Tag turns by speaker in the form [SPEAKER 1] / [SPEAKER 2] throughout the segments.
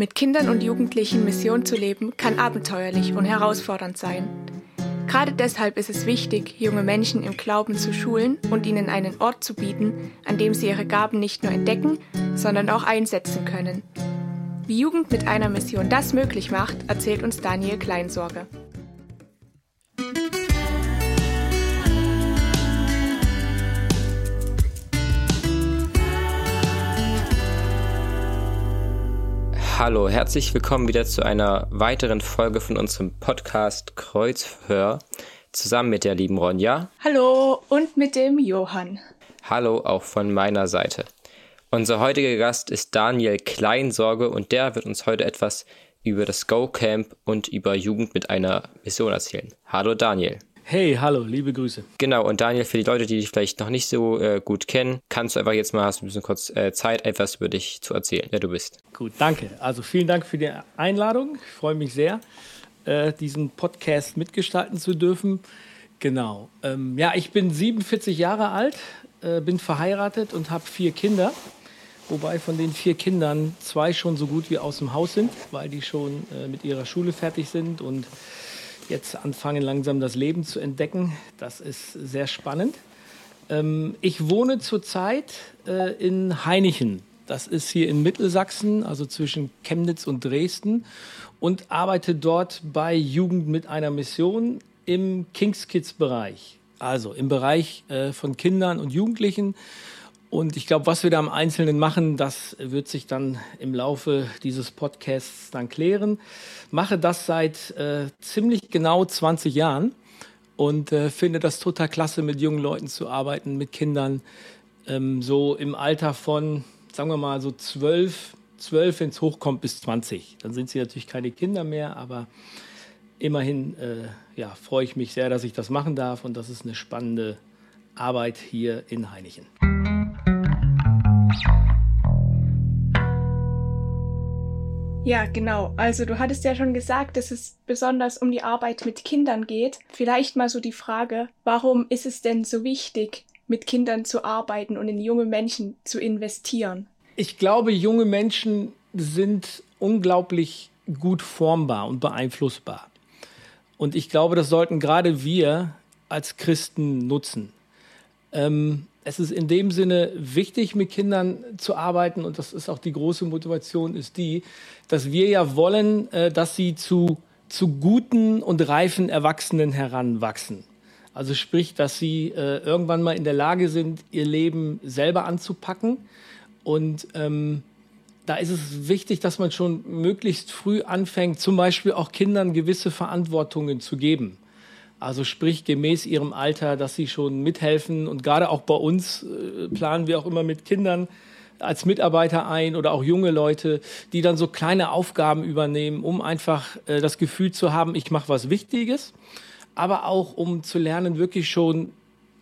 [SPEAKER 1] Mit Kindern und Jugendlichen Mission zu leben, kann abenteuerlich und herausfordernd sein. Gerade deshalb ist es wichtig, junge Menschen im Glauben zu schulen und ihnen einen Ort zu bieten, an dem sie ihre Gaben nicht nur entdecken, sondern auch einsetzen können. Wie Jugend mit einer Mission das möglich macht, erzählt uns Daniel Kleinsorge.
[SPEAKER 2] Hallo, herzlich willkommen wieder zu einer weiteren Folge von unserem Podcast Kreuzhör zusammen mit der lieben Ronja.
[SPEAKER 1] Hallo und mit dem Johann.
[SPEAKER 2] Hallo auch von meiner Seite. Unser heutiger Gast ist Daniel Kleinsorge und der wird uns heute etwas über das Go Camp und über Jugend mit einer Mission erzählen. Hallo Daniel.
[SPEAKER 3] Hey, hallo, liebe Grüße.
[SPEAKER 2] Genau, und Daniel, für die Leute, die dich vielleicht noch nicht so äh, gut kennen, kannst du einfach jetzt mal, hast ein bisschen kurz äh, Zeit, etwas über dich zu erzählen, wer du bist.
[SPEAKER 3] Gut, danke. Also vielen Dank für die Einladung. Ich freue mich sehr, äh, diesen Podcast mitgestalten zu dürfen. Genau. Ähm, ja, ich bin 47 Jahre alt, äh, bin verheiratet und habe vier Kinder. Wobei von den vier Kindern zwei schon so gut wie aus dem Haus sind, weil die schon äh, mit ihrer Schule fertig sind und jetzt anfangen langsam das Leben zu entdecken. Das ist sehr spannend. Ähm, ich wohne zurzeit äh, in Heinichen. Das ist hier in Mittelsachsen, also zwischen Chemnitz und Dresden und arbeite dort bei Jugend mit einer Mission im Kings Kids Bereich. Also im Bereich äh, von Kindern und Jugendlichen und ich glaube, was wir da im Einzelnen machen, das wird sich dann im Laufe dieses Podcasts dann klären. Mache das seit äh, ziemlich genau 20 Jahren und äh, finde das total klasse, mit jungen Leuten zu arbeiten, mit Kindern, ähm, so im Alter von, sagen wir mal, so 12, 12, wenn es hochkommt, bis 20. Dann sind sie natürlich keine Kinder mehr, aber immerhin äh, ja, freue ich mich sehr, dass ich das machen darf und das ist eine spannende Arbeit hier in Heinichen.
[SPEAKER 1] Ja, genau. Also du hattest ja schon gesagt, dass es besonders um die Arbeit mit Kindern geht. Vielleicht mal so die Frage, warum ist es denn so wichtig, mit Kindern zu arbeiten und in junge Menschen zu investieren?
[SPEAKER 3] Ich glaube, junge Menschen sind unglaublich gut formbar und beeinflussbar. Und ich glaube, das sollten gerade wir als Christen nutzen. Ähm, es ist in dem Sinne wichtig, mit Kindern zu arbeiten und das ist auch die große Motivation, ist die, dass wir ja wollen, äh, dass sie zu, zu guten und reifen Erwachsenen heranwachsen. Also sprich, dass sie äh, irgendwann mal in der Lage sind, ihr Leben selber anzupacken. Und ähm, da ist es wichtig, dass man schon möglichst früh anfängt, zum Beispiel auch Kindern gewisse Verantwortungen zu geben. Also sprich gemäß ihrem Alter, dass sie schon mithelfen. Und gerade auch bei uns äh, planen wir auch immer mit Kindern als Mitarbeiter ein oder auch junge Leute, die dann so kleine Aufgaben übernehmen, um einfach äh, das Gefühl zu haben, ich mache was Wichtiges, aber auch um zu lernen, wirklich schon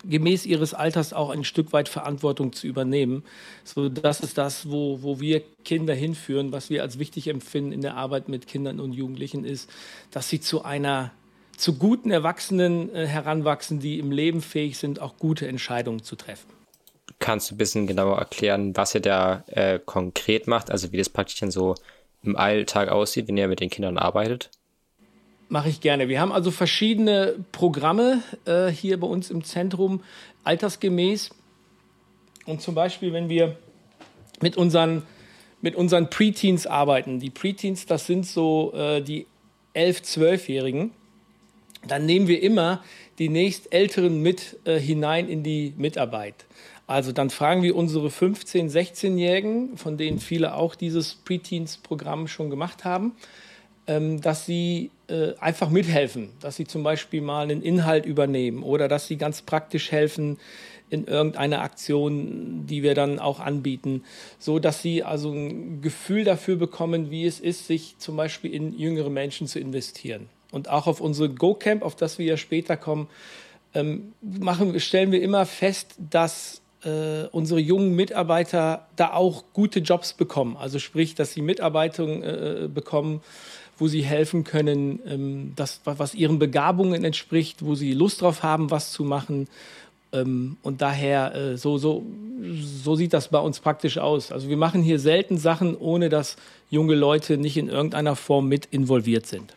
[SPEAKER 3] gemäß ihres Alters auch ein Stück weit Verantwortung zu übernehmen. So, das ist das, wo, wo wir Kinder hinführen, was wir als wichtig empfinden in der Arbeit mit Kindern und Jugendlichen ist, dass sie zu einer zu guten Erwachsenen äh, heranwachsen, die im Leben fähig sind, auch gute Entscheidungen zu treffen.
[SPEAKER 2] Kannst du ein bisschen genauer erklären, was ihr da äh, konkret macht, also wie das praktisch dann so im Alltag aussieht, wenn ihr mit den Kindern arbeitet?
[SPEAKER 3] Mache ich gerne. Wir haben also verschiedene Programme äh, hier bei uns im Zentrum, altersgemäß. Und zum Beispiel, wenn wir mit unseren, mit unseren Preteens arbeiten. Die Preteens, das sind so äh, die 11-, 12-Jährigen dann nehmen wir immer die nächstälteren mit äh, hinein in die Mitarbeit. Also dann fragen wir unsere 15-, 16-Jährigen, von denen viele auch dieses Preteens-Programm schon gemacht haben, ähm, dass sie äh, einfach mithelfen, dass sie zum Beispiel mal einen Inhalt übernehmen oder dass sie ganz praktisch helfen in irgendeiner Aktion, die wir dann auch anbieten, so dass sie also ein Gefühl dafür bekommen, wie es ist, sich zum Beispiel in jüngere Menschen zu investieren. Und auch auf unsere Go-Camp, auf das wir ja später kommen, ähm, machen, stellen wir immer fest, dass äh, unsere jungen Mitarbeiter da auch gute Jobs bekommen. Also sprich, dass sie Mitarbeitung äh, bekommen, wo sie helfen können, ähm, das, was ihren Begabungen entspricht, wo sie Lust drauf haben, was zu machen. Ähm, und daher, äh, so, so, so sieht das bei uns praktisch aus. Also wir machen hier selten Sachen, ohne dass junge Leute nicht in irgendeiner Form mit involviert sind.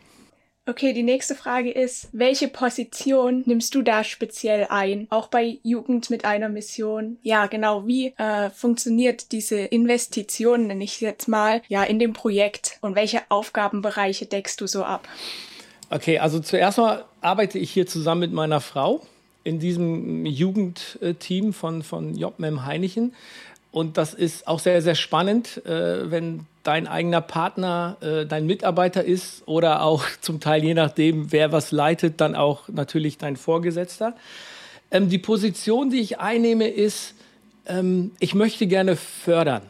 [SPEAKER 1] Okay, die nächste Frage ist, welche Position nimmst du da speziell ein? Auch bei Jugend mit einer Mission. Ja, genau. Wie äh, funktioniert diese Investition, nenne ich jetzt mal, ja, in dem Projekt? Und welche Aufgabenbereiche deckst du so ab?
[SPEAKER 3] Okay, also zuerst mal arbeite ich hier zusammen mit meiner Frau in diesem Jugendteam von, von Jobmem Heinichen. Und das ist auch sehr, sehr spannend, äh, wenn dein eigener Partner äh, dein Mitarbeiter ist oder auch zum Teil, je nachdem, wer was leitet, dann auch natürlich dein Vorgesetzter. Ähm, die Position, die ich einnehme, ist, ähm, ich möchte gerne fördern.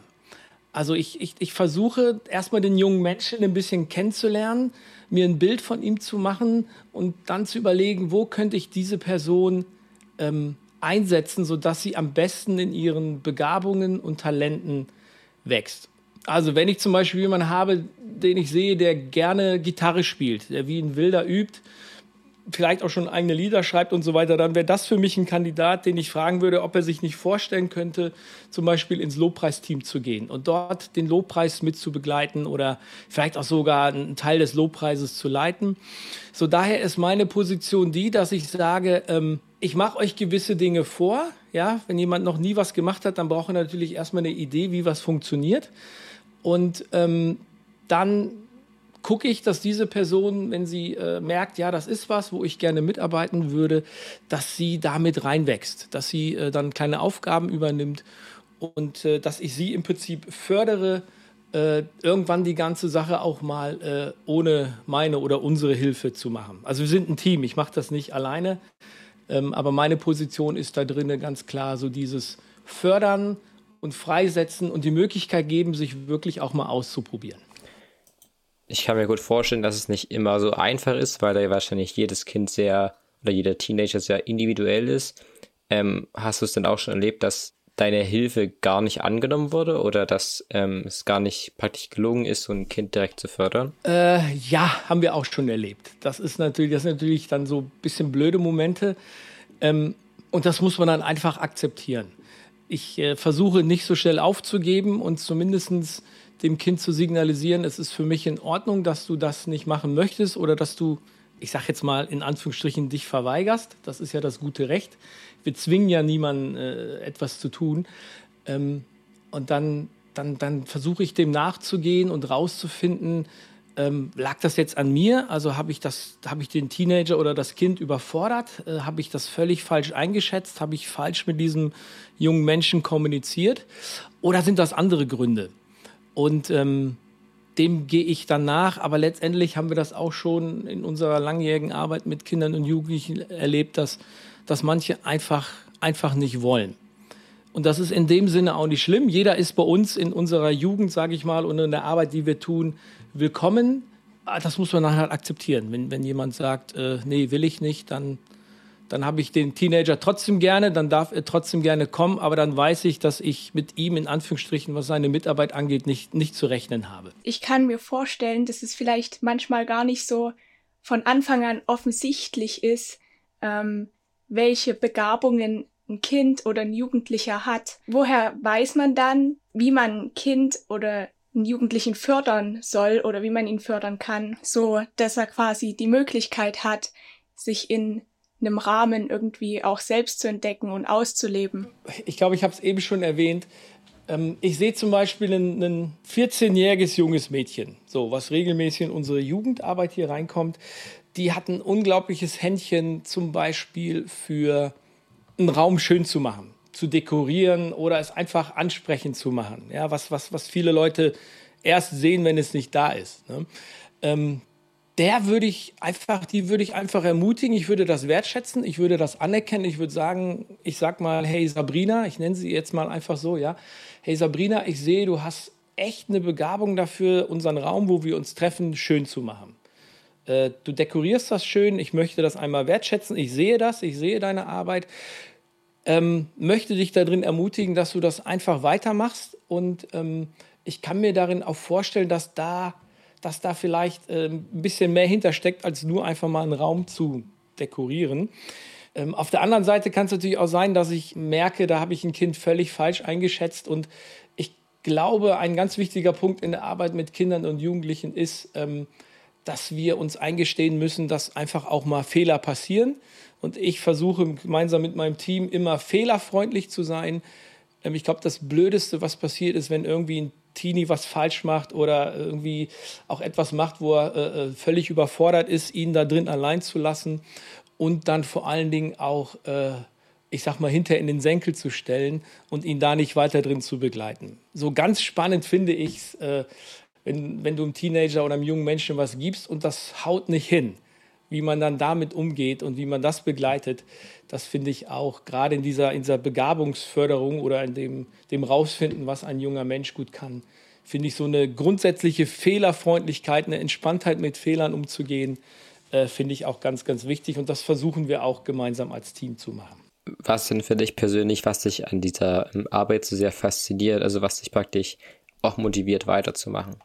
[SPEAKER 3] Also ich, ich, ich versuche erstmal den jungen Menschen ein bisschen kennenzulernen, mir ein Bild von ihm zu machen und dann zu überlegen, wo könnte ich diese Person ähm, einsetzen, sodass sie am besten in ihren Begabungen und Talenten wächst. Also wenn ich zum Beispiel jemanden habe, den ich sehe, der gerne Gitarre spielt, der wie ein Wilder übt, vielleicht auch schon eigene Lieder schreibt und so weiter, dann wäre das für mich ein Kandidat, den ich fragen würde, ob er sich nicht vorstellen könnte, zum Beispiel ins Lobpreisteam zu gehen und dort den Lobpreis mit zu begleiten oder vielleicht auch sogar einen Teil des Lobpreises zu leiten. So daher ist meine Position die, dass ich sage, ähm, ich mache euch gewisse Dinge vor. Ja, wenn jemand noch nie was gemacht hat, dann braucht er natürlich erstmal eine Idee, wie was funktioniert. Und ähm, dann gucke ich, dass diese Person, wenn sie äh, merkt, ja, das ist was, wo ich gerne mitarbeiten würde, dass sie damit reinwächst, dass sie äh, dann kleine Aufgaben übernimmt und äh, dass ich sie im Prinzip fördere, äh, irgendwann die ganze Sache auch mal äh, ohne meine oder unsere Hilfe zu machen. Also wir sind ein Team, ich mache das nicht alleine, ähm, aber meine Position ist da drin ganz klar so dieses Fördern und Freisetzen und die Möglichkeit geben, sich wirklich auch mal auszuprobieren
[SPEAKER 2] ich kann mir gut vorstellen, dass es nicht immer so einfach ist, weil da ja wahrscheinlich jedes Kind sehr oder jeder Teenager sehr individuell ist. Ähm, hast du es denn auch schon erlebt, dass deine Hilfe gar nicht angenommen wurde oder dass ähm, es gar nicht praktisch gelungen ist, so ein Kind direkt zu fördern?
[SPEAKER 3] Äh, ja, haben wir auch schon erlebt. Das ist natürlich, das sind natürlich dann so ein bisschen blöde Momente. Ähm, und das muss man dann einfach akzeptieren. Ich äh, versuche nicht so schnell aufzugeben und zumindestens dem Kind zu signalisieren, es ist für mich in Ordnung, dass du das nicht machen möchtest oder dass du, ich sage jetzt mal in Anführungsstrichen, dich verweigerst. Das ist ja das gute Recht. Wir zwingen ja niemanden, äh, etwas zu tun. Ähm, und dann, dann, dann versuche ich dem nachzugehen und rauszufinden, ähm, lag das jetzt an mir? Also habe ich habe ich den Teenager oder das Kind überfordert? Äh, habe ich das völlig falsch eingeschätzt? Habe ich falsch mit diesem jungen Menschen kommuniziert? Oder sind das andere Gründe? Und ähm, dem gehe ich dann nach. Aber letztendlich haben wir das auch schon in unserer langjährigen Arbeit mit Kindern und Jugendlichen erlebt, dass, dass manche einfach, einfach nicht wollen. Und das ist in dem Sinne auch nicht schlimm. Jeder ist bei uns in unserer Jugend, sage ich mal, und in der Arbeit, die wir tun, willkommen. Ah, das muss man nachher akzeptieren. Wenn, wenn jemand sagt, äh, nee, will ich nicht, dann dann habe ich den Teenager trotzdem gerne, dann darf er trotzdem gerne kommen, aber dann weiß ich, dass ich mit ihm in Anführungsstrichen, was seine Mitarbeit angeht, nicht, nicht zu rechnen habe.
[SPEAKER 1] Ich kann mir vorstellen, dass es vielleicht manchmal gar nicht so von Anfang an offensichtlich ist, ähm, welche Begabungen ein Kind oder ein Jugendlicher hat. Woher weiß man dann, wie man ein Kind oder einen Jugendlichen fördern soll oder wie man ihn fördern kann, so dass er quasi die Möglichkeit hat, sich in einem Rahmen irgendwie auch selbst zu entdecken und auszuleben.
[SPEAKER 3] Ich glaube, ich habe es eben schon erwähnt. Ähm, ich sehe zum Beispiel ein, ein 14-jähriges junges Mädchen, so was regelmäßig in unsere Jugendarbeit hier reinkommt. Die hat ein unglaubliches Händchen zum Beispiel für einen Raum schön zu machen, zu dekorieren oder es einfach ansprechend zu machen. Ja, was, was, was viele Leute erst sehen, wenn es nicht da ist. Ne? Ähm, der würde ich einfach, die würde ich einfach ermutigen. Ich würde das wertschätzen, ich würde das anerkennen. Ich würde sagen, ich sag mal, hey Sabrina, ich nenne sie jetzt mal einfach so, ja. Hey Sabrina, ich sehe, du hast echt eine Begabung dafür, unseren Raum, wo wir uns treffen, schön zu machen. Äh, du dekorierst das schön, ich möchte das einmal wertschätzen. Ich sehe das, ich sehe deine Arbeit. Ähm, möchte dich darin ermutigen, dass du das einfach weitermachst. Und ähm, ich kann mir darin auch vorstellen, dass da dass da vielleicht äh, ein bisschen mehr hintersteckt, als nur einfach mal einen Raum zu dekorieren. Ähm, auf der anderen Seite kann es natürlich auch sein, dass ich merke, da habe ich ein Kind völlig falsch eingeschätzt. Und ich glaube, ein ganz wichtiger Punkt in der Arbeit mit Kindern und Jugendlichen ist, ähm, dass wir uns eingestehen müssen, dass einfach auch mal Fehler passieren. Und ich versuche gemeinsam mit meinem Team immer fehlerfreundlich zu sein. Ähm, ich glaube, das Blödeste, was passiert ist, wenn irgendwie ein Teenie was falsch macht oder irgendwie auch etwas macht, wo er äh, äh, völlig überfordert ist, ihn da drin allein zu lassen und dann vor allen Dingen auch, äh, ich sag mal, hinter in den Senkel zu stellen und ihn da nicht weiter drin zu begleiten. So ganz spannend finde ich es, wenn, wenn du einem Teenager oder einem jungen Menschen was gibst und das haut nicht hin, wie man dann damit umgeht und wie man das begleitet, das finde ich auch gerade in dieser, in dieser Begabungsförderung oder in dem, dem Rausfinden, was ein junger Mensch gut kann, finde ich so eine grundsätzliche Fehlerfreundlichkeit, eine Entspanntheit mit Fehlern umzugehen, äh, finde ich auch ganz, ganz wichtig und das versuchen wir auch gemeinsam als Team zu machen.
[SPEAKER 2] Was denn für dich persönlich, was dich an dieser ähm, Arbeit so sehr fasziniert, also was dich praktisch auch motiviert weiterzumachen?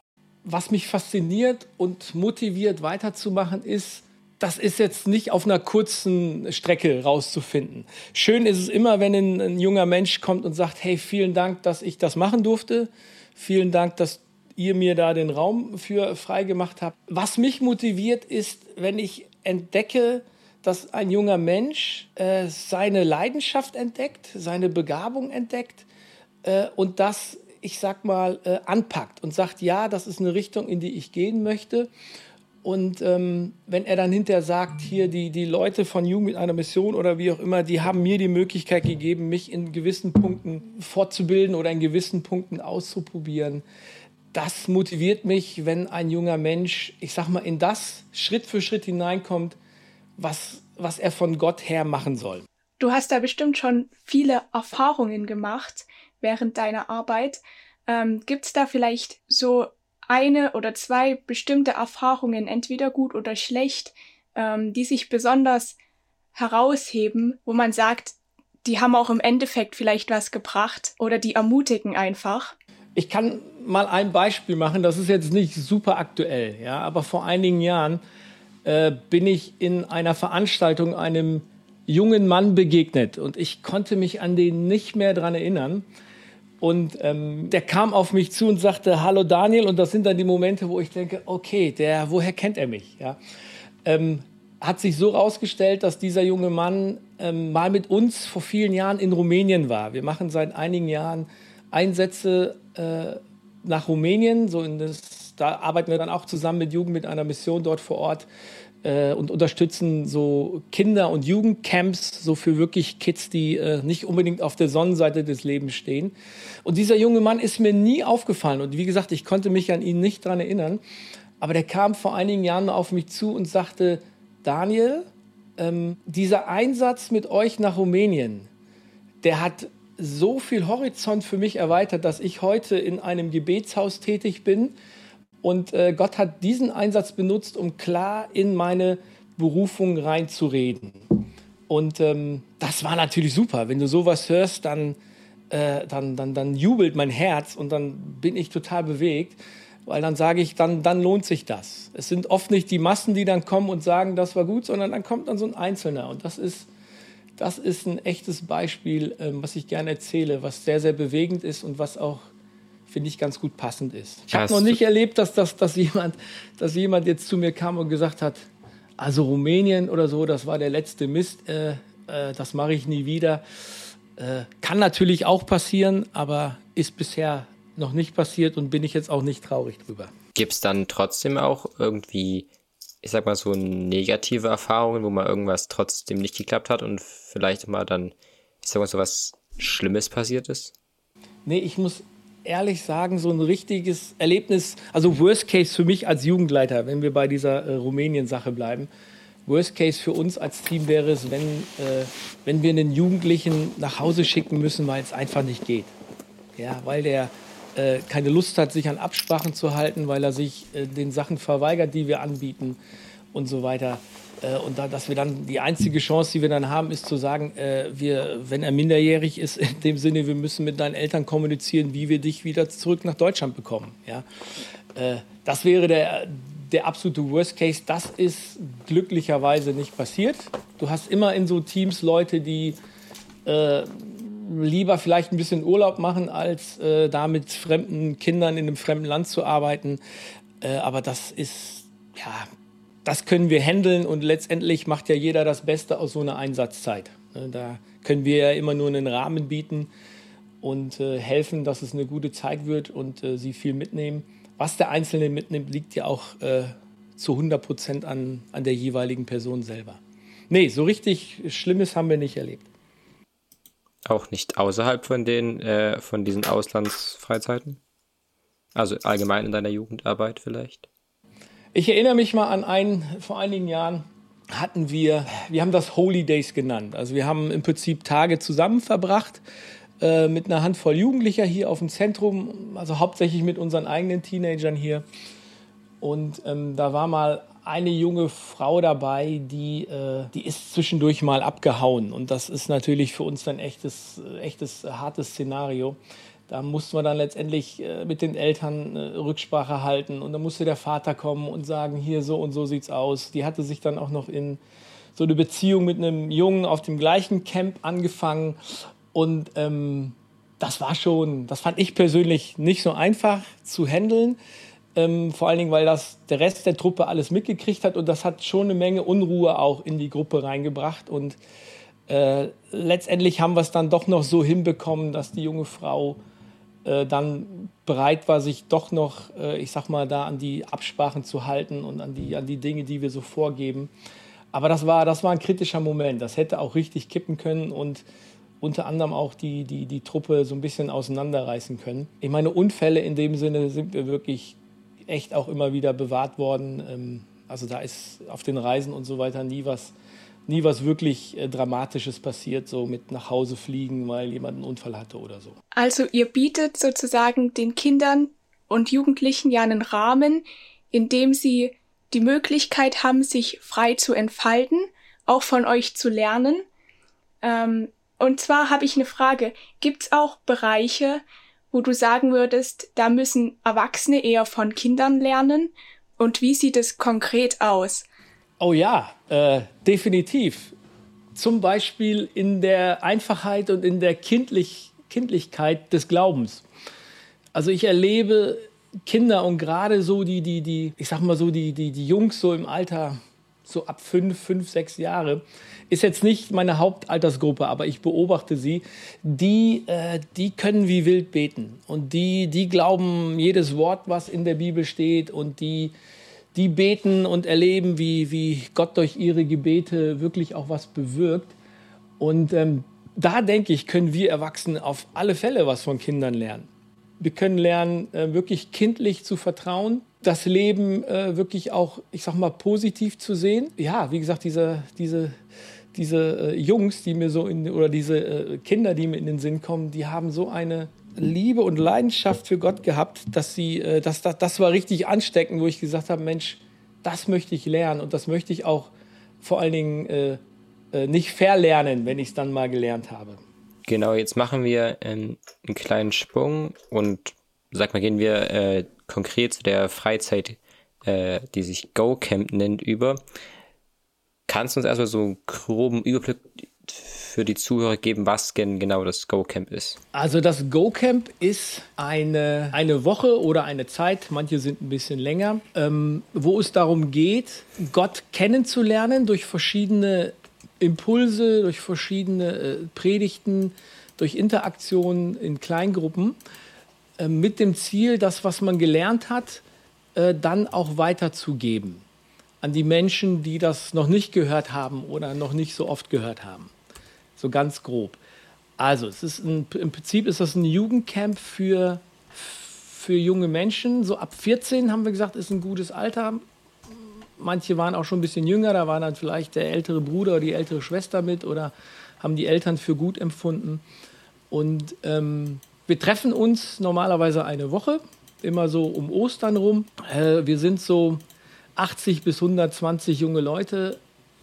[SPEAKER 3] Was mich fasziniert und motiviert weiterzumachen, ist, das ist jetzt nicht auf einer kurzen Strecke rauszufinden. Schön ist es immer, wenn ein, ein, junger Mensch kommt und sagt, hey, vielen Dank, dass ich das machen durfte. Vielen Dank, dass ihr mir da den Raum für frei gemacht habt. Was mich motiviert ist, wenn ich entdecke, dass ein junger Mensch äh, seine Leidenschaft entdeckt, seine Begabung entdeckt äh, und das ich sag mal, äh, anpackt und sagt, ja, das ist eine Richtung, in die ich gehen möchte. Und ähm, wenn er dann hinterher sagt, hier die, die Leute von Jugend mit einer Mission oder wie auch immer, die haben mir die Möglichkeit gegeben, mich in gewissen Punkten fortzubilden oder in gewissen Punkten auszuprobieren. Das motiviert mich, wenn ein junger Mensch, ich sag mal, in das Schritt für Schritt hineinkommt, was, was er von Gott her machen soll.
[SPEAKER 1] Du hast da bestimmt schon viele Erfahrungen gemacht während deiner Arbeit. Ähm, Gibt es da vielleicht so eine oder zwei bestimmte Erfahrungen, entweder gut oder schlecht, ähm, die sich besonders herausheben, wo man sagt, die haben auch im Endeffekt vielleicht was gebracht oder die ermutigen einfach?
[SPEAKER 3] Ich kann mal ein Beispiel machen, das ist jetzt nicht super aktuell, ja, aber vor einigen Jahren äh, bin ich in einer Veranstaltung einem jungen Mann begegnet und ich konnte mich an den nicht mehr daran erinnern. Und ähm, der kam auf mich zu und sagte, hallo Daniel. Und das sind dann die Momente, wo ich denke, okay, der, woher kennt er mich? Ja? Ähm, hat sich so rausgestellt, dass dieser junge Mann ähm, mal mit uns vor vielen Jahren in Rumänien war. Wir machen seit einigen Jahren Einsätze äh, nach Rumänien. So das, da arbeiten wir dann auch zusammen mit Jugend mit einer Mission dort vor Ort äh, und unterstützen so Kinder- und Jugendcamps, so für wirklich Kids, die äh, nicht unbedingt auf der Sonnenseite des Lebens stehen. Und dieser junge Mann ist mir nie aufgefallen. Und wie gesagt, ich konnte mich an ihn nicht daran erinnern. Aber der kam vor einigen Jahren auf mich zu und sagte, Daniel, ähm, dieser Einsatz mit euch nach Rumänien, der hat so viel Horizont für mich erweitert, dass ich heute in einem Gebetshaus tätig bin, und äh, Gott hat diesen Einsatz benutzt, um klar in meine Berufung reinzureden. Und ähm, das war natürlich super. Wenn du sowas hörst, dann, äh, dann, dann, dann jubelt mein Herz und dann bin ich total bewegt, weil dann sage ich, dann, dann lohnt sich das. Es sind oft nicht die Massen, die dann kommen und sagen, das war gut, sondern dann kommt dann so ein Einzelner. Und das ist, das ist ein echtes Beispiel, ähm, was ich gerne erzähle, was sehr, sehr bewegend ist und was auch finde ich, ganz gut passend ist. Ich habe noch nicht erlebt, dass, dass, dass, jemand, dass jemand jetzt zu mir kam und gesagt hat, also Rumänien oder so, das war der letzte Mist, äh, äh, das mache ich nie wieder. Äh, kann natürlich auch passieren, aber ist bisher noch nicht passiert und bin ich jetzt auch nicht traurig drüber.
[SPEAKER 2] Gibt es dann trotzdem auch irgendwie, ich sag mal so negative Erfahrungen, wo mal irgendwas trotzdem nicht geklappt hat und vielleicht mal dann, ich sag mal so was Schlimmes passiert ist?
[SPEAKER 3] Nee, ich muss ehrlich sagen, so ein richtiges Erlebnis, also Worst Case für mich als Jugendleiter, wenn wir bei dieser äh, Rumänien-Sache bleiben. Worst Case für uns als Team wäre es, wenn, äh, wenn wir einen Jugendlichen nach Hause schicken müssen, weil es einfach nicht geht. Ja, weil der äh, keine Lust hat, sich an Absprachen zu halten, weil er sich äh, den Sachen verweigert, die wir anbieten und so weiter. Äh, und da, dass wir dann die einzige Chance, die wir dann haben, ist zu sagen, äh, wir, wenn er minderjährig ist, in dem Sinne, wir müssen mit deinen Eltern kommunizieren, wie wir dich wieder zurück nach Deutschland bekommen. Ja? Äh, das wäre der, der absolute Worst Case. Das ist glücklicherweise nicht passiert. Du hast immer in so Teams Leute, die äh, lieber vielleicht ein bisschen Urlaub machen, als äh, da mit fremden Kindern in einem fremden Land zu arbeiten. Äh, aber das ist, ja, das können wir handeln und letztendlich macht ja jeder das Beste aus so einer Einsatzzeit. Ne, da können wir ja immer nur einen Rahmen bieten und äh, helfen, dass es eine gute Zeit wird und äh, sie viel mitnehmen. Was der Einzelne mitnimmt, liegt ja auch äh, zu 100 Prozent an, an der jeweiligen Person selber. Nee, so richtig Schlimmes haben wir nicht erlebt.
[SPEAKER 2] Auch nicht außerhalb von den, äh, von diesen Auslandsfreizeiten? Also allgemein in deiner Jugendarbeit vielleicht?
[SPEAKER 3] Ich erinnere mich mal an einen, vor einigen Jahren hatten wir, wir haben das Holy Days genannt. Also wir haben im Prinzip Tage zusammen verbracht äh, mit einer Handvoll Jugendlicher hier auf dem Zentrum, also hauptsächlich mit unseren eigenen Teenagern hier. Und ähm, da war mal eine junge Frau dabei, die, äh, die ist zwischendurch mal abgehauen. Und das ist natürlich für uns ein echtes, echtes hartes Szenario. Da mussten wir dann letztendlich äh, mit den Eltern äh, Rücksprache halten. Und dann musste der Vater kommen und sagen, hier so und so sieht's aus. Die hatte sich dann auch noch in so eine Beziehung mit einem Jungen auf dem gleichen Camp angefangen. Und ähm, das war schon, das fand ich persönlich nicht so einfach zu handeln. Ähm, vor allen Dingen, weil das der Rest der Truppe alles mitgekriegt hat und das hat schon eine Menge Unruhe auch in die Gruppe reingebracht. Und äh, letztendlich haben wir es dann doch noch so hinbekommen, dass die junge Frau äh, dann bereit war, sich doch noch, äh, ich sag mal, da an die Absprachen zu halten und an die, an die Dinge, die wir so vorgeben. Aber das war, das war ein kritischer Moment. Das hätte auch richtig kippen können und unter anderem auch die, die, die Truppe so ein bisschen auseinanderreißen können. Ich meine, Unfälle in dem Sinne sind wir wirklich echt auch immer wieder bewahrt worden. Ähm, also da ist auf den Reisen und so weiter nie was, nie was wirklich äh, Dramatisches passiert, so mit nach Hause fliegen, weil jemand einen Unfall hatte oder so.
[SPEAKER 1] Also ihr bietet sozusagen den Kindern und Jugendlichen ja einen Rahmen, in dem sie die Möglichkeit haben, sich frei zu entfalten, auch von euch zu lernen. Ähm, und zwar habe ich eine Frage. Gibt es auch Bereiche, wo du sagen würdest, da müssen Erwachsene eher von Kindern lernen? Und wie sieht es konkret aus?
[SPEAKER 3] Oh ja, äh, definitiv. Zum Beispiel in der Einfachheit und in der Kindlich Kindlichkeit des Glaubens. Also ich erlebe Kinder und gerade so die, die, die, ich sag mal so, die, die, die Jungs so im Alter, so ab fünf, fünf, sechs Jahre, ist jetzt nicht meine Hauptaltersgruppe, aber ich beobachte sie, die, äh, die können wie wild beten und die, die glauben jedes Wort, was in der Bibel steht und die, die beten und erleben, wie, wie Gott durch ihre Gebete wirklich auch was bewirkt. Und ähm, da denke ich, können wir Erwachsene auf alle Fälle was von Kindern lernen. Wir können lernen, äh, wirklich kindlich zu vertrauen, das Leben äh, wirklich auch, ich sag mal, positiv zu sehen. Ja, wie gesagt, diese, diese diese äh, Jungs, die mir so in, oder diese äh, Kinder, die mir in den Sinn kommen, die haben so eine Liebe und Leidenschaft für Gott gehabt, dass sie, äh, das, das, war richtig ansteckend, wo ich gesagt habe, Mensch, das möchte ich lernen und das möchte ich auch vor allen Dingen äh, äh, nicht verlernen, wenn ich es dann mal gelernt habe.
[SPEAKER 2] Genau, jetzt machen wir ähm, einen kleinen Sprung und sag mal, gehen wir äh, konkret zu der Freizeit, die sich Go Camp nennt, über. Kannst du uns erstmal so einen groben Überblick für die Zuhörer geben, was genau das Go Camp ist?
[SPEAKER 3] Also das Go Camp ist eine, eine Woche oder eine Zeit, manche sind ein bisschen länger, ähm, wo es darum geht, Gott kennenzulernen durch verschiedene Impulse, durch verschiedene äh, Predigten, durch Interaktionen in Kleingruppen, äh, mit dem Ziel, das, was man gelernt hat, äh, dann auch weiterzugeben an die Menschen, die das noch nicht gehört haben oder noch nicht so oft gehört haben. So ganz grob. Also, es ist ein, im Prinzip ist das ein Jugendcamp für, für junge Menschen. So ab 14 haben wir gesagt, ist ein gutes Alter. Manche waren auch schon ein bisschen jünger, da war dann vielleicht der ältere Bruder oder die ältere Schwester mit oder haben die Eltern für gut empfunden. Und ähm, wir treffen uns normalerweise eine Woche, immer so um Ostern rum. Äh, wir sind so 80 bis 120 junge Leute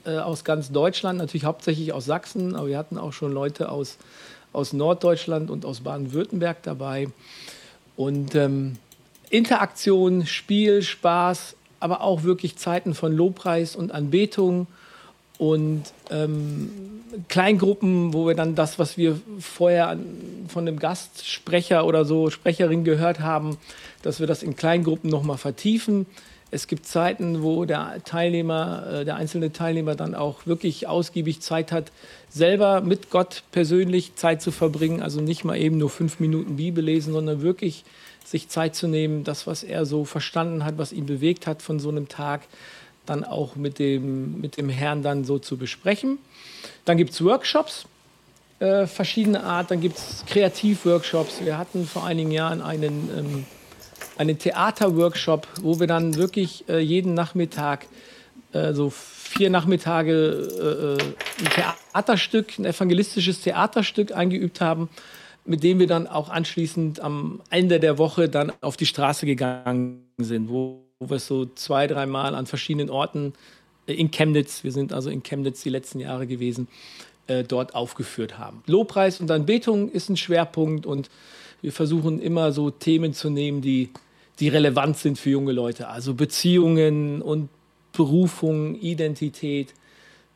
[SPEAKER 3] äh, aus ganz Deutschland, natürlich hauptsächlich aus Sachsen, aber wir hatten auch schon Leute aus, aus Norddeutschland und aus Baden-Württemberg dabei. Und ähm, Interaktion, Spiel, Spaß, aber auch wirklich Zeiten von Lobpreis und Anbetung und ähm, Kleingruppen, wo wir dann das, was wir vorher von einem Gastsprecher oder so Sprecherin gehört haben, dass wir das in Kleingruppen nochmal vertiefen. Es gibt Zeiten, wo der Teilnehmer, äh, der einzelne Teilnehmer dann auch wirklich ausgiebig Zeit hat, selber mit Gott persönlich Zeit zu verbringen. Also nicht mal eben nur fünf Minuten Bibel lesen, sondern wirklich sich Zeit zu nehmen, das, was er so verstanden hat, was ihn bewegt hat von so einem Tag, dann auch mit dem, mit dem Herrn dann so zu besprechen. Dann gibt es Workshops, äh, verschiedene Art. Dann gibt es Kreativworkshops. Wir hatten vor einigen Jahren einen, ähm, einen Theaterworkshop, wo wir dann wirklich äh, jeden Nachmittag, äh, so vier Nachmittage, äh, äh, ein Theaterstück, ein evangelistisches Theaterstück eingeübt haben, mit dem wir dann auch anschließend am Ende der Woche dann auf die Straße gegangen sind, wo wo wir so zwei, dreimal an verschiedenen Orten äh, in Chemnitz, wir sind also in Chemnitz die letzten Jahre gewesen, äh, dort aufgeführt haben. Lobpreis und Anbetung ist ein Schwerpunkt und wir versuchen immer so Themen zu nehmen, die, die relevant sind für junge Leute. Also Beziehungen und Berufung, Identität.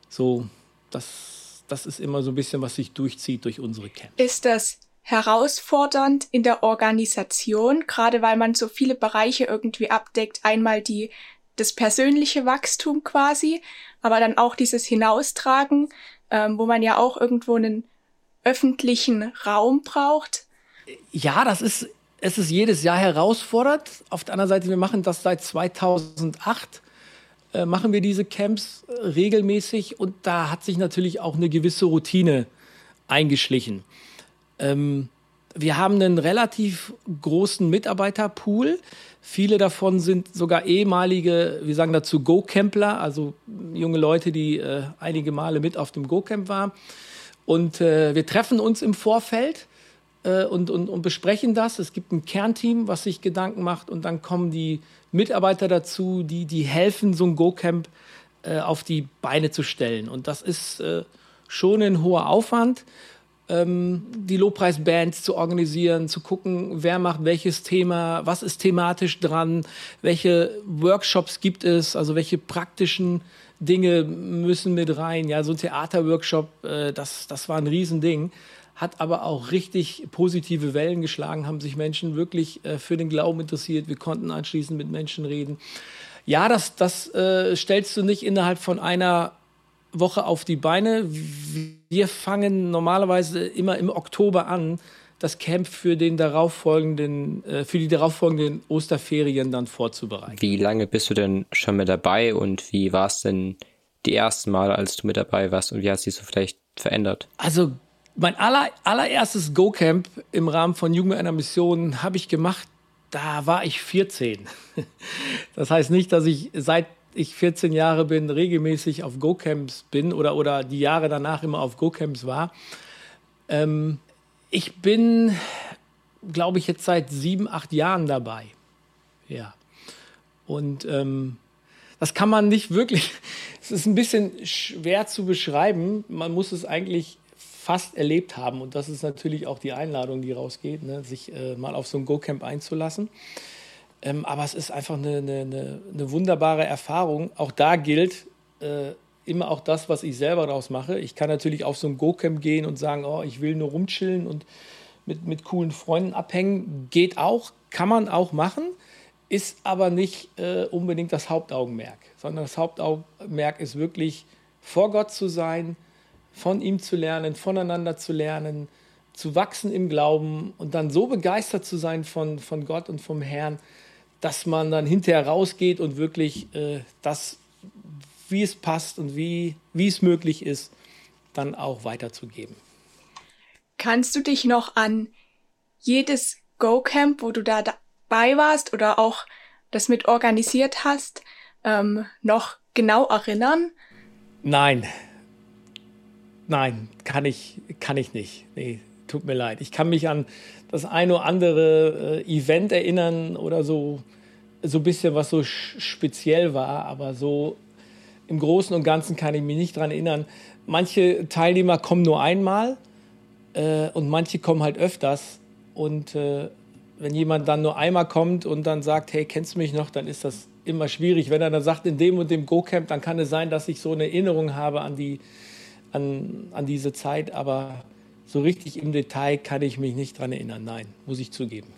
[SPEAKER 3] So, das, das ist immer so ein bisschen, was sich durchzieht durch unsere Camps.
[SPEAKER 1] Ist das herausfordernd in der Organisation, gerade weil man so viele Bereiche irgendwie abdeckt. Einmal die, das persönliche Wachstum quasi, aber dann auch dieses Hinaustragen, ähm, wo man ja auch irgendwo einen öffentlichen Raum braucht.
[SPEAKER 3] Ja, das ist, es ist jedes Jahr herausfordernd. Auf der anderen Seite, wir machen das seit 2008 äh, machen wir diese Camps äh, regelmäßig und da hat sich natürlich auch eine gewisse Routine eingeschlichen. Ähm, wir haben einen relativ großen Mitarbeiterpool. Viele davon sind sogar ehemalige, wir sagen dazu Go-Campler, also junge Leute, die äh, einige Male mit auf dem Go-Camp waren. Und äh, wir treffen uns im Vorfeld äh, und, und, und besprechen das. Es gibt ein Kernteam, was sich Gedanken macht und dann kommen die Mitarbeiter dazu, die, die helfen, so ein Go-Camp äh, auf die Beine zu stellen. Und das ist äh, schon ein hoher Aufwand ähm, die Lobpreisbands zu organisieren, zu gucken, wer macht welches Thema, was ist thematisch dran, welche Workshops gibt es, also welche praktischen Dinge müssen mit rein. Ja, so ein Theaterworkshop, äh, das, das war ein Riesending hat aber auch richtig positive Wellen geschlagen, haben sich Menschen wirklich äh, für den Glauben interessiert. Wir konnten anschließend mit Menschen reden. Ja, das, das äh, stellst du nicht innerhalb von einer Woche auf die Beine. Wir fangen normalerweise immer im Oktober an, das Camp für den darauffolgenden, äh, für die darauffolgenden Osterferien dann vorzubereiten.
[SPEAKER 2] Wie lange bist du denn schon mit dabei und wie war es denn die ersten Mal, als du mit dabei warst und wie hat sich so vielleicht verändert?
[SPEAKER 3] Also mein aller, allererstes Go-Camp im Rahmen von Jugend einer Mission habe ich gemacht, da war ich 14. Das heißt nicht, dass ich seit ich 14 Jahre bin, regelmäßig auf Go-Camps bin oder, oder die Jahre danach immer auf Go-Camps war. Ähm, ich bin, glaube ich, jetzt seit sieben, acht Jahren dabei. Ja. Und ähm, das kann man nicht wirklich, es ist ein bisschen schwer zu beschreiben. Man muss es eigentlich fast erlebt haben. Und das ist natürlich auch die Einladung, die rausgeht, ne? sich äh, mal auf so ein Go-Camp einzulassen. Ähm, aber es ist einfach eine, eine, eine, wunderbare Erfahrung. Auch da gilt äh, immer auch das, was ich selber daraus mache. Ich kann natürlich auf so ein Go-Camp gehen und sagen, oh, ich will nur rumchillen und mit, mit coolen Freunden abhängen. Geht auch, kann man auch machen, ist aber nicht äh, unbedingt das Hauptaugenmerk, sondern das Hauptaugenmerk ist wirklich vor Gott zu sein, von ihm zu lernen, voneinander zu lernen, zu wachsen im Glauben und dann so begeistert zu sein von, von Gott und vom Herrn, dass man dann hinterher rausgeht und wirklich äh, das, wie es passt und wie, wie es möglich ist, dann auch weiterzugeben.
[SPEAKER 1] Kannst du dich noch an jedes Go-Camp, wo du da dabei warst oder auch das mit organisiert hast, ähm, noch genau erinnern?
[SPEAKER 3] Nein. Nein, kann ich, kann ich nicht. Nee, tut mir leid. Ich kann mich an das eine oder andere äh, Event erinnern oder so, so ein bisschen, was so speziell war, aber so im Großen und Ganzen kann ich mich nicht daran erinnern. Manche Teilnehmer kommen nur einmal äh, und manche kommen halt öfters. Und äh, wenn jemand dann nur einmal kommt und dann sagt, hey, kennst du mich noch, dann ist das immer schwierig. Wenn er dann sagt, in dem und dem Go-Camp, dann kann es sein, dass ich so eine Erinnerung habe an, die, an, an diese Zeit. Aber so richtig im Detail kann ich mich nicht dran erinnern. Nein, muss ich zugeben.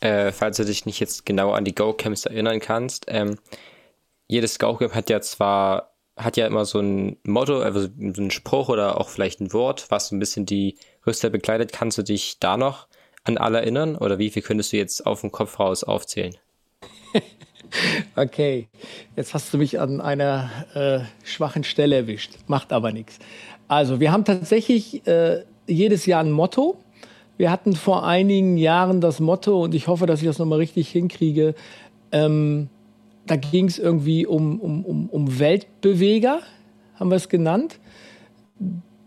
[SPEAKER 2] Äh, falls du dich nicht jetzt genau an die Go-Camps erinnern kannst, ähm, jedes Go-Camp hat ja zwar, hat ja immer so ein Motto, also so einen Spruch oder auch vielleicht ein Wort, was so ein bisschen die Rüster begleitet. Kannst du dich da noch an alle erinnern oder wie viel könntest du jetzt auf dem Kopf raus aufzählen?
[SPEAKER 3] okay, jetzt hast du mich an einer äh, schwachen Stelle erwischt, macht aber nichts. Also wir haben tatsächlich äh, jedes Jahr ein Motto. Wir hatten vor einigen Jahren das Motto, und ich hoffe, dass ich das nochmal richtig hinkriege, ähm, da ging es irgendwie um, um, um, um Weltbeweger, haben wir es genannt.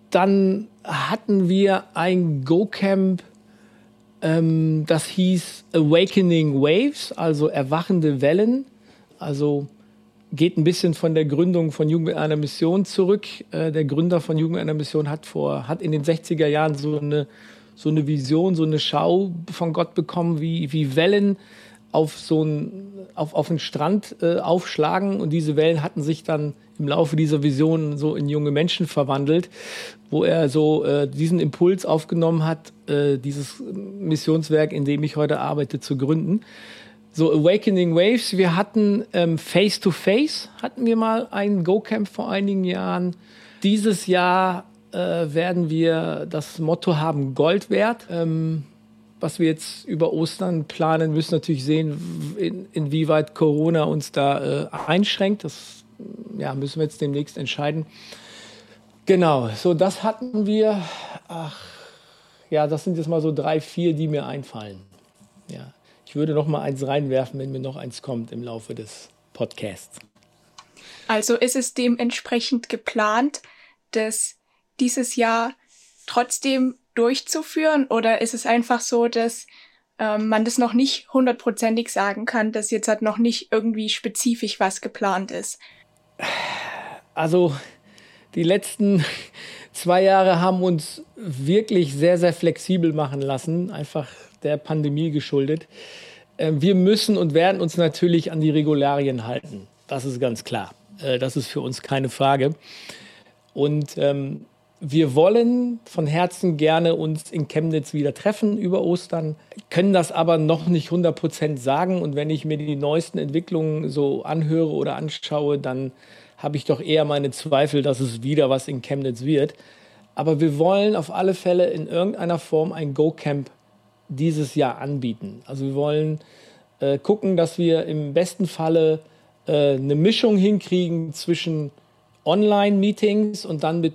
[SPEAKER 3] Dann hatten wir ein Go-Camp ähm, das hieß Awakening Waves, also erwachende Wellen. Also geht ein bisschen von der Gründung von Jugend mit einer Mission zurück. Äh, der Gründer von Jugend mit einer Mission hat, vor, hat in den 60er Jahren so eine, so eine Vision, so eine Schau von Gott bekommen, wie, wie Wellen auf so einen, auf, auf einen Strand äh, aufschlagen. Und diese Wellen hatten sich dann im Laufe dieser Vision so in junge Menschen verwandelt, wo er so äh, diesen Impuls aufgenommen hat, äh, dieses Missionswerk, in dem ich heute arbeite, zu gründen. So Awakening Waves, wir hatten ähm, Face to Face, hatten wir mal ein Go-Camp vor einigen Jahren. Dieses Jahr äh, werden wir das Motto haben Gold wert. Ähm, was wir jetzt über Ostern planen, müssen natürlich sehen, in, inwieweit Corona uns da äh, einschränkt. Das ja, müssen wir jetzt demnächst entscheiden. Genau, so das hatten wir. Ach, ja, das sind jetzt mal so drei, vier, die mir einfallen. Ja, ich würde noch mal eins reinwerfen, wenn mir noch eins kommt im Laufe des Podcasts.
[SPEAKER 1] Also ist es dementsprechend geplant, dass dieses Jahr trotzdem durchzuführen oder ist es einfach so, dass ähm, man das noch nicht hundertprozentig sagen kann, dass jetzt halt noch nicht irgendwie spezifisch was geplant ist?
[SPEAKER 3] Also die letzten zwei Jahre haben uns wirklich sehr, sehr flexibel machen lassen, einfach der Pandemie geschuldet. Ähm, wir müssen und werden uns natürlich an die Regularien halten. Das ist ganz klar. Äh, das ist für uns keine Frage. Und ähm, wir wollen von Herzen gerne uns in Chemnitz wieder treffen über Ostern, können das aber noch nicht 100 Prozent sagen. Und wenn ich mir die neuesten Entwicklungen so anhöre oder anschaue, dann habe ich doch eher meine Zweifel, dass es wieder was in Chemnitz wird. Aber wir wollen auf alle Fälle in irgendeiner Form ein Go-Camp dieses Jahr anbieten. Also wir wollen äh, gucken, dass wir im besten Falle äh, eine Mischung hinkriegen zwischen Online-Meetings und dann mit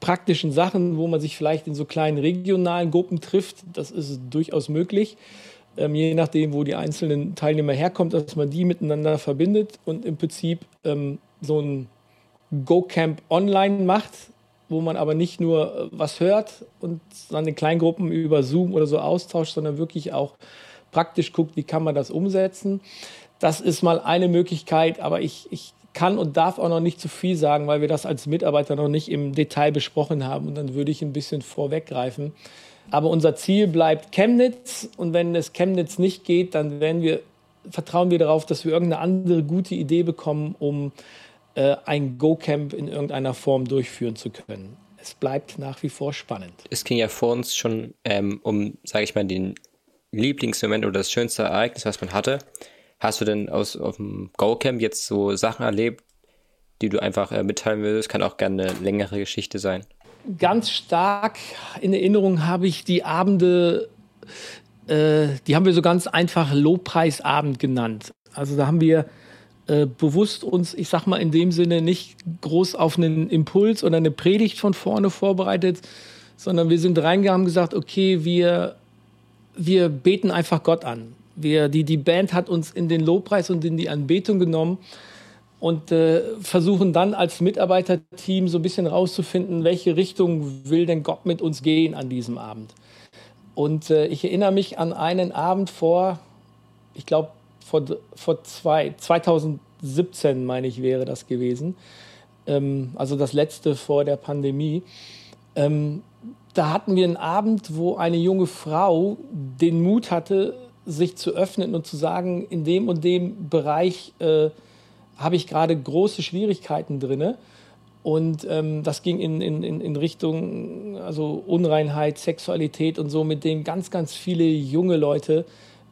[SPEAKER 3] praktischen Sachen, wo man sich vielleicht in so kleinen regionalen Gruppen trifft. Das ist durchaus möglich. Ähm, je nachdem, wo die einzelnen Teilnehmer herkommen, dass man die miteinander verbindet und im Prinzip ähm, so ein Go-Camp online macht, wo man aber nicht nur äh, was hört und dann in Kleingruppen über Zoom oder so austauscht, sondern wirklich auch praktisch guckt, wie kann man das umsetzen. Das ist mal eine Möglichkeit, aber ich, ich kann und darf auch noch nicht zu viel sagen, weil wir das als Mitarbeiter noch nicht im Detail besprochen haben. Und dann würde ich ein bisschen vorweggreifen. Aber unser Ziel bleibt Chemnitz. Und wenn es Chemnitz nicht geht, dann wir, vertrauen wir darauf, dass wir irgendeine andere gute Idee bekommen, um äh, ein Go-Camp in irgendeiner Form durchführen zu können. Es bleibt nach wie vor spannend.
[SPEAKER 2] Es ging ja vor uns schon ähm, um, sage ich mal, den Lieblingsmoment oder das schönste Ereignis, was man hatte. Hast du denn aus auf dem Go-Camp jetzt so Sachen erlebt, die du einfach äh, mitteilen würdest? Kann auch gerne eine längere Geschichte sein.
[SPEAKER 3] Ganz stark in Erinnerung habe ich die Abende, äh, die haben wir so ganz einfach Lobpreisabend genannt. Also da haben wir äh, bewusst uns, ich sag mal in dem Sinne, nicht groß auf einen Impuls oder eine Predigt von vorne vorbereitet, sondern wir sind reingegangen und gesagt, okay, wir, wir beten einfach Gott an. Wir, die, die Band hat uns in den Lobpreis und in die Anbetung genommen und äh, versuchen dann als Mitarbeiterteam so ein bisschen rauszufinden, welche Richtung will denn Gott mit uns gehen an diesem Abend. Und äh, ich erinnere mich an einen Abend vor, ich glaube, vor, vor zwei, 2017, meine ich, wäre das gewesen. Ähm, also das letzte vor der Pandemie. Ähm, da hatten wir einen Abend, wo eine junge Frau den Mut hatte, sich zu öffnen und zu sagen, in dem und dem Bereich äh, habe ich gerade große Schwierigkeiten drin. Und ähm, das ging in, in, in Richtung also Unreinheit, Sexualität und so, mit dem ganz, ganz viele junge Leute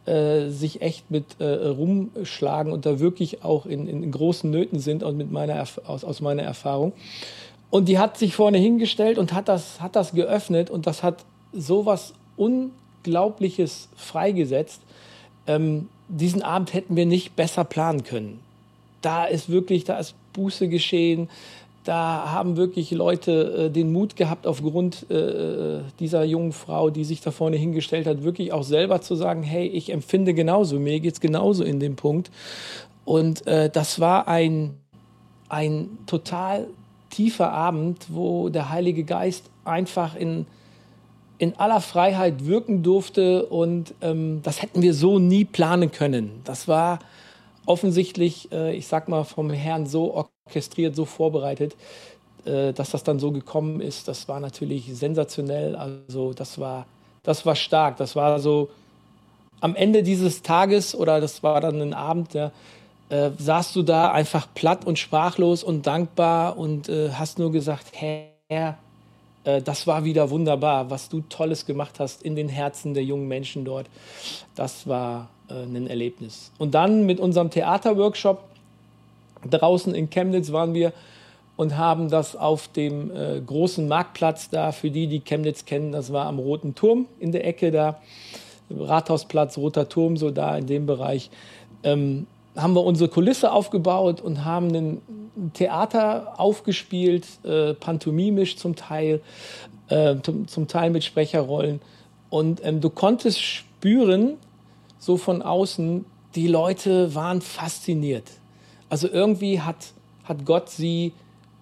[SPEAKER 3] äh, sich echt mit äh, rumschlagen und da wirklich auch in, in großen Nöten sind und mit meiner, aus, aus meiner Erfahrung. Und die hat sich vorne hingestellt und hat das, hat das geöffnet und das hat sowas Unglaubliches freigesetzt. Ähm, diesen Abend hätten wir nicht besser planen können. Da ist wirklich, da ist Buße geschehen. Da haben wirklich Leute äh, den Mut gehabt, aufgrund äh, dieser jungen Frau, die sich da vorne hingestellt hat, wirklich auch selber zu sagen, hey, ich empfinde genauso, mir geht es genauso in dem Punkt. Und äh, das war ein, ein total tiefer Abend, wo der Heilige Geist einfach in, in aller Freiheit wirken durfte. Und ähm, das hätten wir so nie planen können. Das war offensichtlich, äh, ich sag mal, vom Herrn so orchestriert, so vorbereitet, äh, dass das dann so gekommen ist. Das war natürlich sensationell. Also das war, das war stark. Das war so am Ende dieses Tages oder das war dann ein Abend, ja, äh, saßt du da einfach platt und sprachlos und dankbar und äh, hast nur gesagt, Herr, das war wieder wunderbar, was du Tolles gemacht hast in den Herzen der jungen Menschen dort. Das war äh, ein Erlebnis. Und dann mit unserem Theaterworkshop draußen in Chemnitz waren wir und haben das auf dem äh, großen Marktplatz da, für die, die Chemnitz kennen, das war am Roten Turm in der Ecke da, Rathausplatz, Roter Turm, so da in dem Bereich, ähm, haben wir unsere Kulisse aufgebaut und haben ein Theater aufgespielt, äh, pantomimisch zum Teil, äh, zum, zum, Teil mit Sprecherrollen. Und ähm, du konntest spüren, so von außen, die Leute waren fasziniert. Also irgendwie hat, hat Gott sie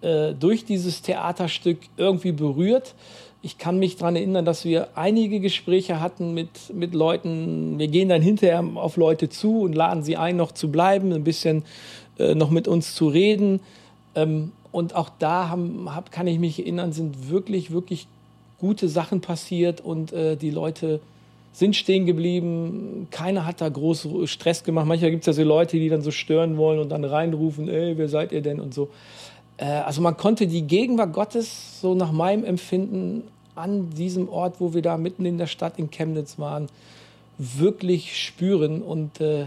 [SPEAKER 3] äh, durch dieses Theaterstück irgendwie berührt. Ich kann mich daran erinnern, dass wir einige Gespräche hatten mit, mit Leuten. Wir gehen dann hinterher auf Leute zu und laden sie ein, noch zu bleiben, ein bisschen äh, noch mit uns zu reden. Ähm, und auch da haben, hab, kann ich mich erinnern, sind wirklich, wirklich gute Sachen passiert und äh, die Leute sind stehen geblieben. Keiner hat da groß Stress gemacht. Manchmal gibt es ja so Leute, die dann so stören wollen und dann reinrufen, ey, wer seid ihr denn und so. Äh, also man konnte die Gegenwart Gottes so nach meinem Empfinden an diesem Ort, wo wir da mitten in der Stadt in Chemnitz waren, wirklich spüren. Und äh,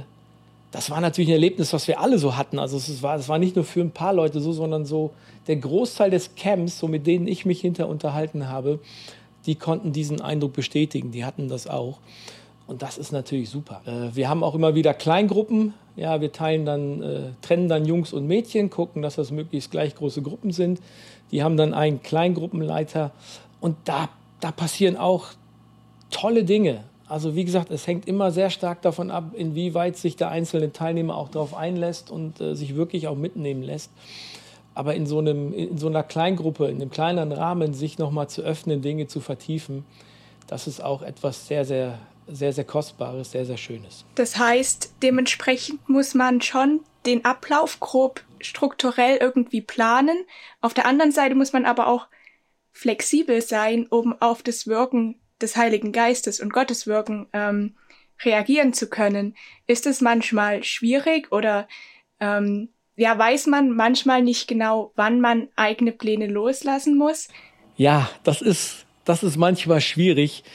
[SPEAKER 3] das war natürlich ein Erlebnis, was wir alle so hatten. Also es war, es war nicht nur für ein paar Leute so, sondern so der Großteil des Camps, so mit denen ich mich hinter unterhalten habe, die konnten diesen Eindruck bestätigen, die hatten das auch. Und das ist natürlich super. Äh, wir haben auch immer wieder Kleingruppen. Ja, wir teilen dann, äh, trennen dann Jungs und Mädchen, gucken, dass das möglichst gleich große Gruppen sind. Die haben dann einen Kleingruppenleiter. Und da, da passieren auch tolle Dinge. Also wie gesagt, es hängt immer sehr stark davon ab, inwieweit sich der einzelne Teilnehmer auch darauf einlässt und äh, sich wirklich auch mitnehmen lässt. Aber in so, einem, in so einer Kleingruppe, in einem kleineren Rahmen, sich nochmal zu öffnen, Dinge zu vertiefen, das ist auch etwas sehr, sehr, sehr, sehr Kostbares, sehr, sehr Schönes.
[SPEAKER 1] Das heißt, dementsprechend muss man schon den Ablauf grob strukturell irgendwie planen. Auf der anderen Seite muss man aber auch flexibel sein, um auf das Wirken des Heiligen Geistes und Gottes Wirken ähm, reagieren zu können. Ist es manchmal schwierig oder ähm, ja, weiß man manchmal nicht genau, wann man eigene Pläne loslassen muss.
[SPEAKER 3] Ja, das ist, das ist manchmal schwierig,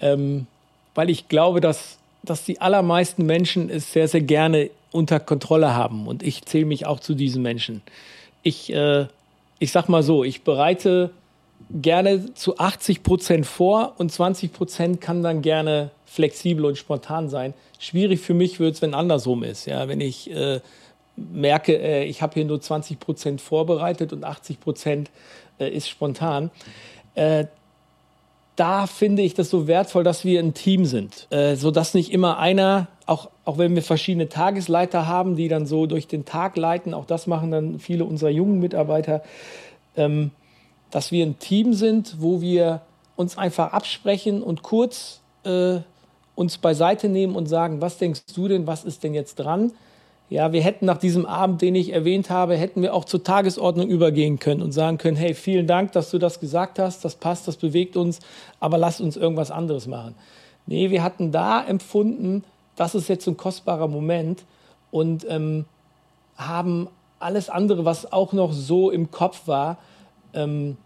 [SPEAKER 3] ähm, weil ich glaube, dass, dass die allermeisten Menschen es sehr, sehr gerne unter Kontrolle haben. Und ich zähle mich auch zu diesen Menschen. Ich, äh, ich sag mal so, ich bereite gerne zu 80 Prozent vor und 20 Prozent kann dann gerne flexibel und spontan sein. Schwierig für mich wird es, wenn andersrum ist. Ja, wenn ich äh, merke, äh, ich habe hier nur 20 Prozent vorbereitet und 80 Prozent äh, ist spontan. Äh, da finde ich das so wertvoll, dass wir ein Team sind, äh, sodass nicht immer einer, auch, auch wenn wir verschiedene Tagesleiter haben, die dann so durch den Tag leiten, auch das machen dann viele unserer jungen Mitarbeiter, ähm, dass wir ein Team sind, wo wir uns einfach absprechen und kurz äh, uns beiseite nehmen und sagen, was denkst du denn, was ist denn jetzt dran? Ja, wir hätten nach diesem Abend, den ich erwähnt habe, hätten wir auch zur Tagesordnung übergehen können und sagen können, hey, vielen Dank, dass du das gesagt hast, das passt, das bewegt uns, aber lass uns irgendwas anderes machen. Nee, wir hatten da empfunden, das ist jetzt ein kostbarer Moment und ähm, haben alles andere, was auch noch so im Kopf war, ähm,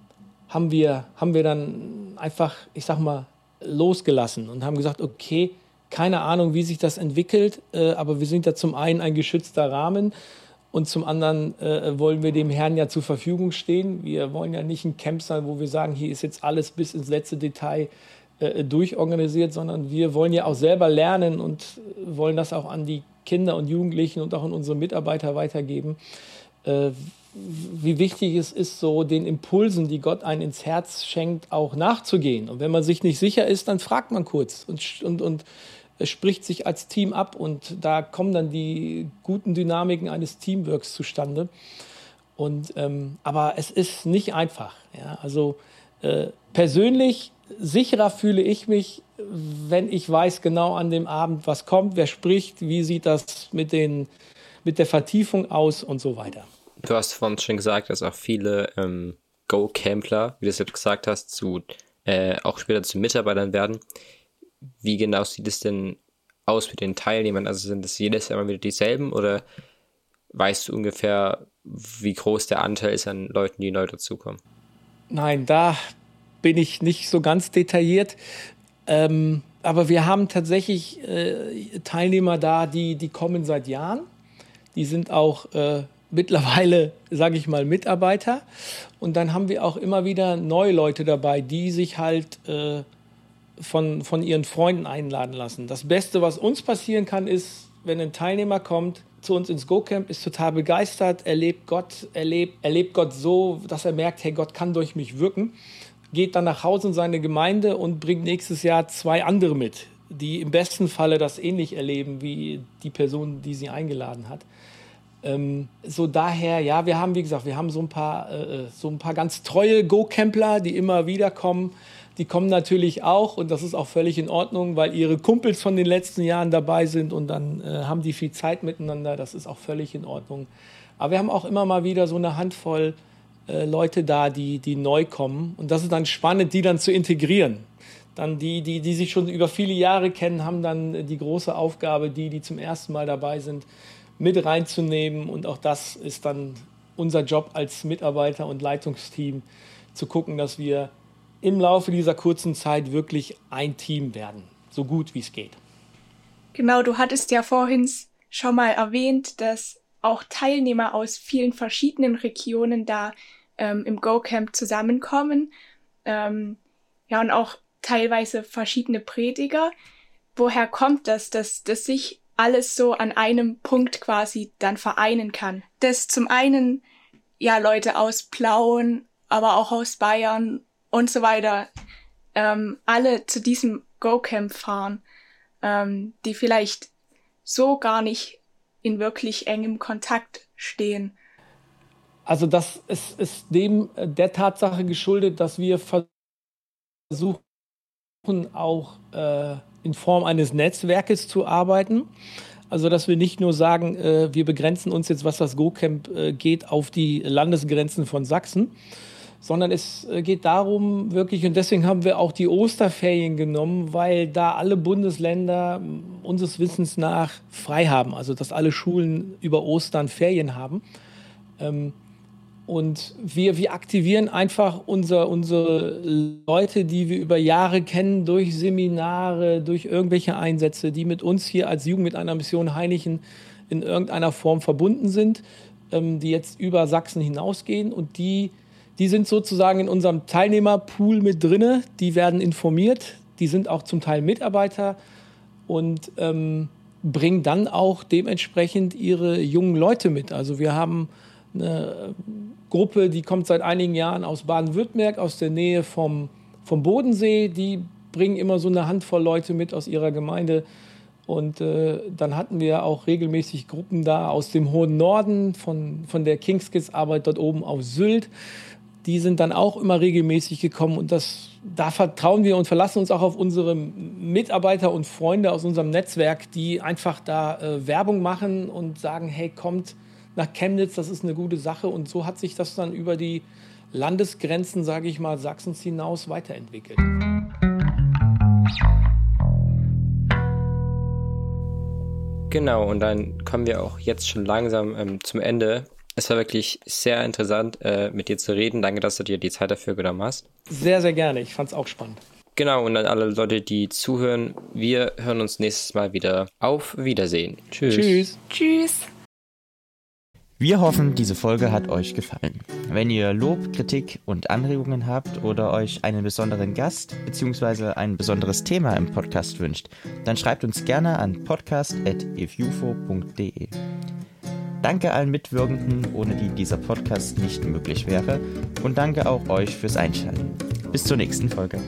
[SPEAKER 3] haben, wir, haben wir dann einfach, ich sag mal, losgelassen und haben gesagt, okay, keine Ahnung, wie sich das entwickelt, äh, aber wir sind ja zum einen ein geschützter Rahmen und zum anderen äh, wollen wir dem Herrn ja zur Verfügung stehen. Wir wollen ja nicht ein Camp sein, wo wir sagen, hier ist jetzt alles bis ins letzte Detail äh, durchorganisiert, sondern wir wollen ja auch selber lernen und wollen das auch an die Kinder und Jugendlichen und auch an unsere Mitarbeiter weitergeben. Wie wichtig es ist, so den Impulsen, die Gott einen ins Herz schenkt, auch nachzugehen. Und wenn man sich nicht sicher ist, dann fragt man kurz und, und, und spricht sich als Team ab. Und da kommen dann die guten Dynamiken eines Teamworks zustande. Und, ähm, aber es ist nicht einfach. Ja? Also äh, persönlich sicherer fühle ich mich, wenn ich weiß genau an dem Abend, was kommt, wer spricht, wie sieht das mit, den, mit der Vertiefung aus und so weiter.
[SPEAKER 2] Du hast vorhin schon gesagt, dass auch viele ähm, Go-Campler, wie du es jetzt gesagt hast, zu, äh, auch später zu Mitarbeitern werden. Wie genau sieht es denn aus mit den Teilnehmern? Also sind es jedes Jahr immer wieder dieselben oder weißt du ungefähr, wie groß der Anteil ist an Leuten, die neu dazukommen?
[SPEAKER 3] Nein, da bin ich nicht so ganz detailliert. Ähm, aber wir haben tatsächlich äh, Teilnehmer da, die, die kommen seit Jahren. Die sind auch äh, mittlerweile, sage ich mal, Mitarbeiter. Und dann haben wir auch immer wieder neue Leute dabei, die sich halt äh, von, von ihren Freunden einladen lassen. Das Beste, was uns passieren kann, ist, wenn ein Teilnehmer kommt zu uns ins Go-Camp, ist total begeistert, erlebt Gott, erlebt, erlebt Gott so, dass er merkt, hey, Gott kann durch mich wirken, geht dann nach Hause in seine Gemeinde und bringt nächstes Jahr zwei andere mit, die im besten Falle das ähnlich erleben wie die Person, die sie eingeladen hat. Ähm, so daher, ja, wir haben, wie gesagt, wir haben so ein paar, äh, äh so ein paar ganz treue Go-Campler, die immer wieder kommen. Die kommen natürlich auch und das ist auch völlig in Ordnung, weil ihre Kumpels von den letzten Jahren dabei sind und dann äh, haben die viel Zeit miteinander. Das ist auch völlig in Ordnung. Aber wir haben auch immer mal wieder so eine Handvoll äh, Leute da, die, die neu kommen. Und das ist dann spannend, die dann zu integrieren. Dann die, die, die sich schon über viele Jahre kennen, haben dann die große Aufgabe, die, die zum ersten Mal dabei sind, mit reinzunehmen. Und auch das ist dann unser Job als Mitarbeiter und Leitungsteam, zu gucken, dass wir im Laufe dieser kurzen Zeit wirklich ein Team werden, so gut wie es geht.
[SPEAKER 1] Genau, du hattest ja vorhin schon mal erwähnt, dass auch Teilnehmer aus vielen verschiedenen Regionen da ähm, im Go-Camp zusammenkommen. Ähm, ja, und auch teilweise verschiedene Prediger. Woher kommt das, dass, dass sich alles so an einem Punkt quasi dann vereinen kann. Dass zum einen ja Leute aus Plauen, aber auch aus Bayern und so weiter ähm, alle zu diesem Go-Camp fahren, ähm, die vielleicht so gar nicht in wirklich engem Kontakt stehen.
[SPEAKER 3] Also das ist, ist dem äh, der Tatsache geschuldet, dass wir versuchen auch äh, in Form eines Netzwerkes zu arbeiten. Also, dass wir nicht nur sagen, äh, wir begrenzen uns jetzt, was das Go-Camp äh, geht, auf die Landesgrenzen von Sachsen, sondern es äh, geht darum, wirklich, und deswegen haben wir auch die Osterferien genommen, weil da alle Bundesländer unseres Wissens nach frei haben, also dass alle Schulen über Ostern Ferien haben. Ähm, und wir, wir aktivieren einfach unser, unsere Leute, die wir über Jahre kennen, durch Seminare, durch irgendwelche Einsätze, die mit uns hier als Jugend mit einer Mission Heinichen in irgendeiner Form verbunden sind, ähm, die jetzt über Sachsen hinausgehen. Und die, die sind sozusagen in unserem Teilnehmerpool mit drinne. Die werden informiert, die sind auch zum Teil Mitarbeiter und ähm, bringen dann auch dementsprechend ihre jungen Leute mit. Also wir haben eine Gruppe, die kommt seit einigen Jahren aus Baden-Württemberg, aus der Nähe vom, vom Bodensee. Die bringen immer so eine Handvoll Leute mit aus ihrer Gemeinde. Und äh, dann hatten wir auch regelmäßig Gruppen da aus dem hohen Norden, von, von der Kingskids-Arbeit dort oben auf Sylt. Die sind dann auch immer regelmäßig gekommen und das, da vertrauen wir und verlassen uns auch auf unsere Mitarbeiter und Freunde aus unserem Netzwerk, die einfach da äh, Werbung machen und sagen, hey, kommt, nach Chemnitz, das ist eine gute Sache. Und so hat sich das dann über die Landesgrenzen, sage ich mal, Sachsens hinaus weiterentwickelt.
[SPEAKER 2] Genau, und dann kommen wir auch jetzt schon langsam ähm, zum Ende. Es war wirklich sehr interessant, äh, mit dir zu reden. Danke, dass du dir die Zeit dafür genommen hast.
[SPEAKER 3] Sehr, sehr gerne. Ich fand es auch spannend.
[SPEAKER 2] Genau, und an alle Leute, die zuhören, wir hören uns nächstes Mal wieder. Auf Wiedersehen. Tschüss.
[SPEAKER 3] Tschüss.
[SPEAKER 1] Tschüss.
[SPEAKER 4] Wir hoffen, diese Folge hat euch gefallen. Wenn ihr Lob, Kritik und Anregungen habt oder euch einen besonderen Gast bzw. ein besonderes Thema im Podcast wünscht, dann schreibt uns gerne an podcast.ifufo.de. Danke allen Mitwirkenden, ohne die dieser Podcast nicht möglich wäre und danke auch euch fürs Einschalten. Bis zur nächsten Folge.